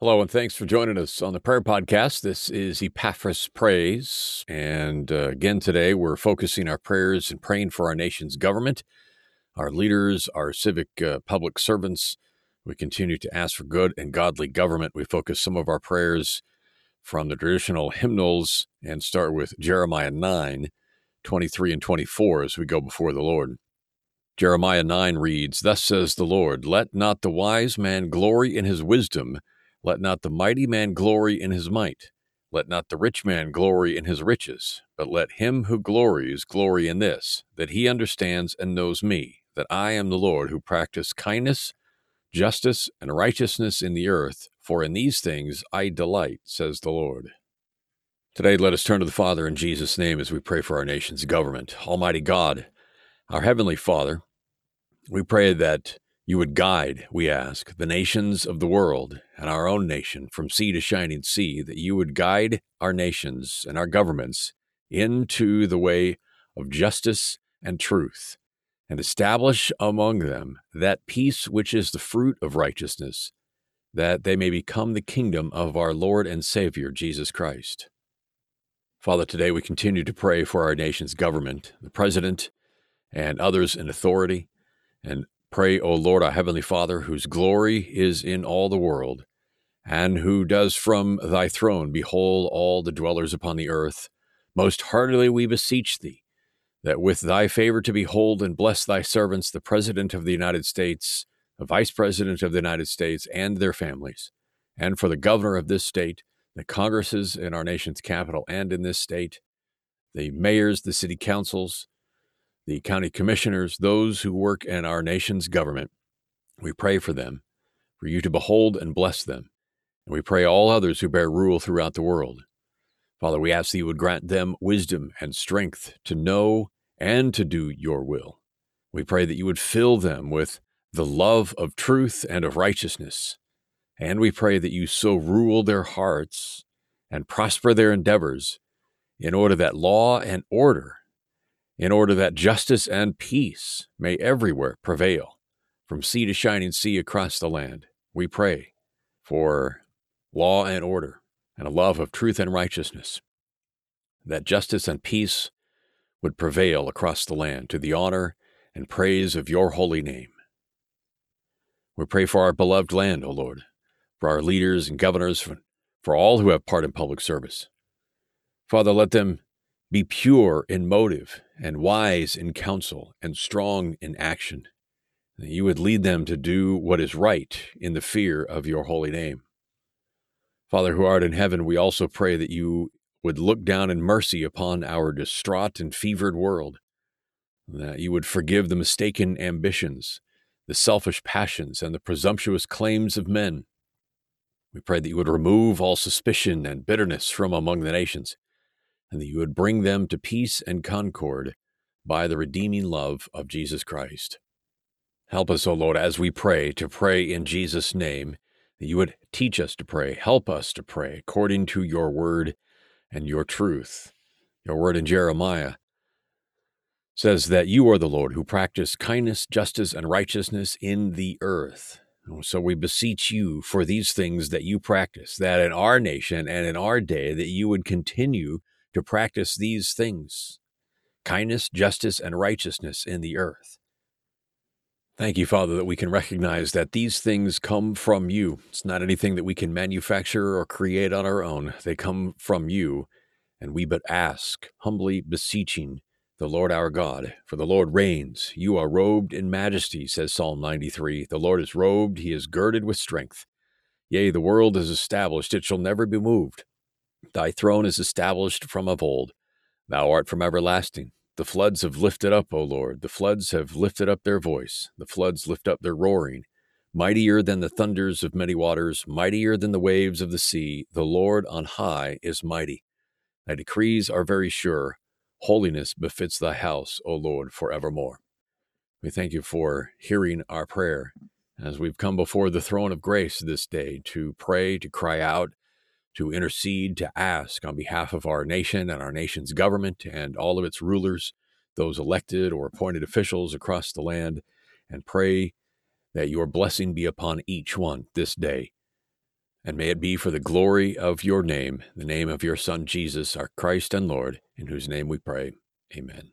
Hello, and thanks for joining us on the Prayer Podcast. This is Epaphras Praise. And uh, again, today we're focusing our prayers and praying for our nation's government, our leaders, our civic uh, public servants. We continue to ask for good and godly government. We focus some of our prayers from the traditional hymnals and start with Jeremiah 9 23 and 24 as we go before the Lord. Jeremiah 9 reads, Thus says the Lord, Let not the wise man glory in his wisdom let not the mighty man glory in his might. Let not the rich man glory in his riches, but let him who glories glory in this, that he understands and knows me, that I am the Lord who practice kindness, justice, and righteousness in the earth, for in these things I delight, says the Lord. Today, let us turn to the Father in Jesus' name as we pray for our nation's government. Almighty God, our Heavenly Father, we pray that you would guide, we ask, the nations of the world and our own nation from sea to shining sea, that you would guide our nations and our governments into the way of justice and truth, and establish among them that peace which is the fruit of righteousness, that they may become the kingdom of our Lord and Savior, Jesus Christ. Father, today we continue to pray for our nation's government, the president, and others in authority, and Pray, O Lord, our heavenly Father, whose glory is in all the world, and who does from thy throne behold all the dwellers upon the earth, most heartily we beseech thee, that with thy favor to behold and bless thy servants, the President of the United States, the Vice President of the United States, and their families, and for the governor of this state, the Congresses in our nation's capital and in this state, the mayors, the city councils, the county commissioners, those who work in our nation's government. We pray for them, for you to behold and bless them. And we pray all others who bear rule throughout the world. Father, we ask that you would grant them wisdom and strength to know and to do your will. We pray that you would fill them with the love of truth and of righteousness. And we pray that you so rule their hearts and prosper their endeavors in order that law and order in order that justice and peace may everywhere prevail, from sea to shining sea across the land. We pray for law and order and a love of truth and righteousness, that justice and peace would prevail across the land to the honor and praise of your holy name. We pray for our beloved land, O Lord, for our leaders and governors, for, for all who have part in public service. Father, let them be pure in motive and wise in counsel and strong in action. That you would lead them to do what is right in the fear of your holy name. Father who art in heaven, we also pray that you would look down in mercy upon our distraught and fevered world, that you would forgive the mistaken ambitions, the selfish passions, and the presumptuous claims of men. We pray that you would remove all suspicion and bitterness from among the nations and that you would bring them to peace and concord by the redeeming love of Jesus Christ. Help us, O Lord, as we pray, to pray in Jesus' name, that you would teach us to pray, help us to pray according to your word and your truth. Your word in Jeremiah says that you are the Lord who practice kindness, justice, and righteousness in the earth. So we beseech you for these things that you practice, that in our nation and in our day, that you would continue to practice these things kindness, justice, and righteousness in the earth. Thank you, Father, that we can recognize that these things come from you. It's not anything that we can manufacture or create on our own. They come from you, and we but ask, humbly beseeching the Lord our God. For the Lord reigns. You are robed in majesty, says Psalm 93. The Lord is robed, he is girded with strength. Yea, the world is established, it shall never be moved. Thy throne is established from of old. Thou art from everlasting. The floods have lifted up, O Lord. The floods have lifted up their voice. The floods lift up their roaring. Mightier than the thunders of many waters, mightier than the waves of the sea, the Lord on high is mighty. Thy decrees are very sure. Holiness befits thy house, O Lord, forevermore. We thank you for hearing our prayer as we've come before the throne of grace this day to pray, to cry out, to intercede, to ask on behalf of our nation and our nation's government and all of its rulers, those elected or appointed officials across the land, and pray that your blessing be upon each one this day. And may it be for the glory of your name, the name of your Son Jesus, our Christ and Lord, in whose name we pray. Amen.